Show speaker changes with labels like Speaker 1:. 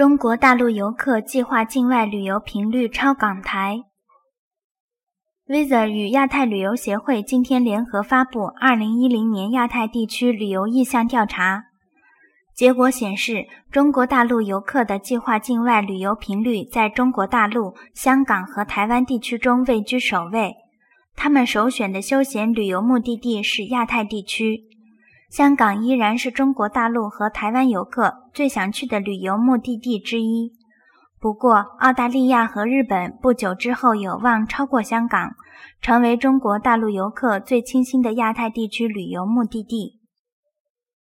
Speaker 1: 中国大陆游客计划境外旅游频率超港台。Visa 与亚太旅游协会今天联合发布二零一零年亚太地区旅游意向调查，结果显示，中国大陆游客的计划境外旅游频率在中国大陆、香港和台湾地区中位居首位。他们首选的休闲旅游目的地是亚太地区，香港依然是中国大陆和台湾游客最想去的旅游目的地之一。不过，澳大利亚和日本不久之后有望超过香港，成为中国大陆游客最倾心的亚太地区旅游目的地。